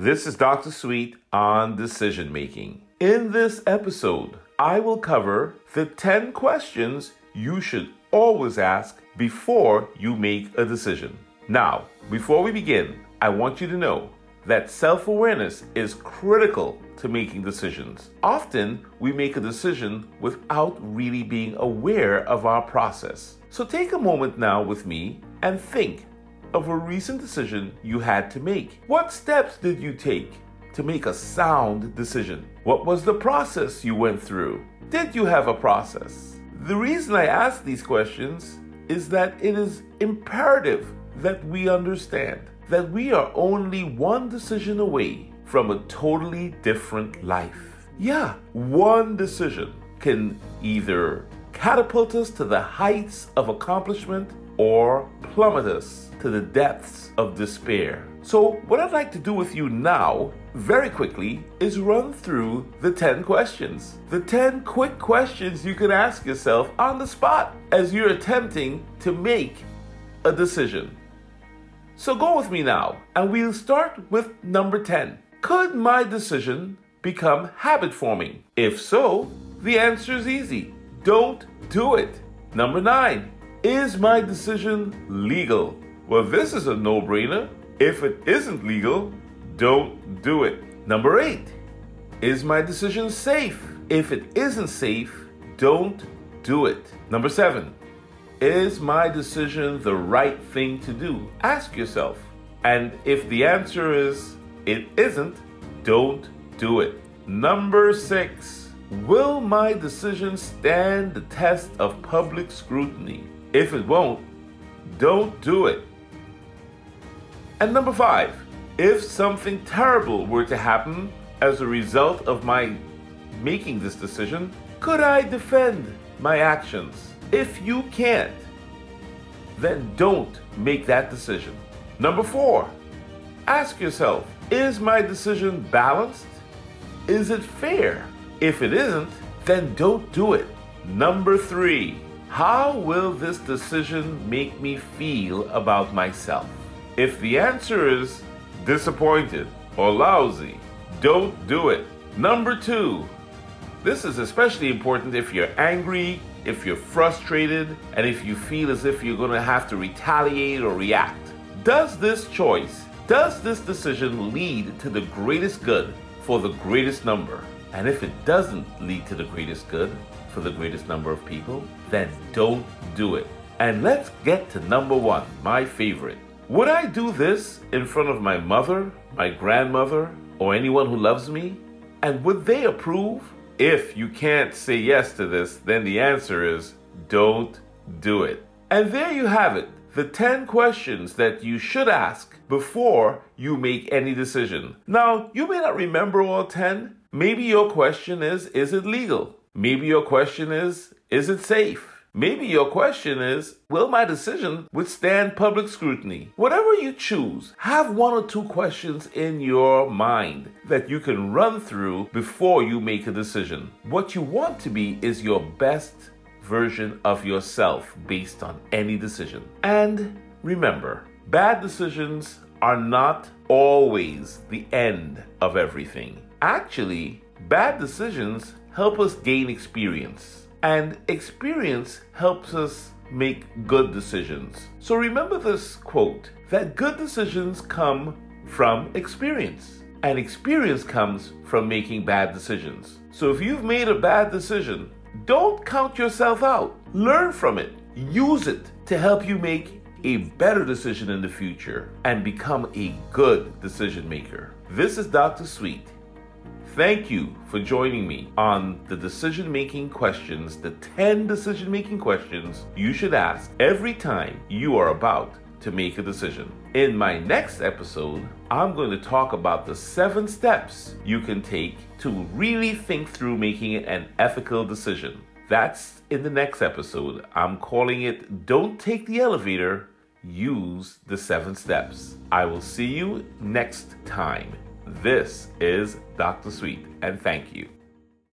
This is Dr. Sweet on decision making. In this episode, I will cover the 10 questions you should always ask before you make a decision. Now, before we begin, I want you to know that self awareness is critical to making decisions. Often, we make a decision without really being aware of our process. So, take a moment now with me and think of a recent decision you had to make. What steps did you take to make a sound decision? What was the process you went through? Did you have a process? The reason I ask these questions is that it is imperative that we understand that we are only one decision away from a totally different life. Yeah, one decision can either catapult us to the heights of accomplishment or plummet us to the depths of despair. So, what I'd like to do with you now, very quickly, is run through the 10 questions. The 10 quick questions you can ask yourself on the spot as you're attempting to make a decision. So, go with me now, and we'll start with number 10. Could my decision become habit forming? If so, the answer is easy don't do it. Number 9. Is my decision legal? Well, this is a no brainer. If it isn't legal, don't do it. Number eight, is my decision safe? If it isn't safe, don't do it. Number seven, is my decision the right thing to do? Ask yourself. And if the answer is it isn't, don't do it. Number six, will my decision stand the test of public scrutiny? If it won't, don't do it. And number five, if something terrible were to happen as a result of my making this decision, could I defend my actions? If you can't, then don't make that decision. Number four, ask yourself is my decision balanced? Is it fair? If it isn't, then don't do it. Number three, how will this decision make me feel about myself? If the answer is disappointed or lousy, don't do it. Number two, this is especially important if you're angry, if you're frustrated, and if you feel as if you're going to have to retaliate or react. Does this choice, does this decision lead to the greatest good for the greatest number? And if it doesn't lead to the greatest good for the greatest number of people, then don't do it. And let's get to number one, my favorite. Would I do this in front of my mother, my grandmother, or anyone who loves me? And would they approve? If you can't say yes to this, then the answer is don't do it. And there you have it the 10 questions that you should ask before you make any decision. Now, you may not remember all 10. Maybe your question is Is it legal? Maybe your question is Is it safe? Maybe your question is Will my decision withstand public scrutiny? Whatever you choose, have one or two questions in your mind that you can run through before you make a decision. What you want to be is your best version of yourself based on any decision. And remember, bad decisions are not always the end of everything. Actually, bad decisions help us gain experience and experience helps us make good decisions. So remember this quote that good decisions come from experience, and experience comes from making bad decisions. So if you've made a bad decision, don't count yourself out. Learn from it, use it to help you make a better decision in the future and become a good decision maker. This is Dr. Sweet Thank you for joining me on the decision making questions, the 10 decision making questions you should ask every time you are about to make a decision. In my next episode, I'm going to talk about the seven steps you can take to really think through making an ethical decision. That's in the next episode. I'm calling it Don't Take the Elevator, Use the Seven Steps. I will see you next time. This is Dr. Sweet, and thank you.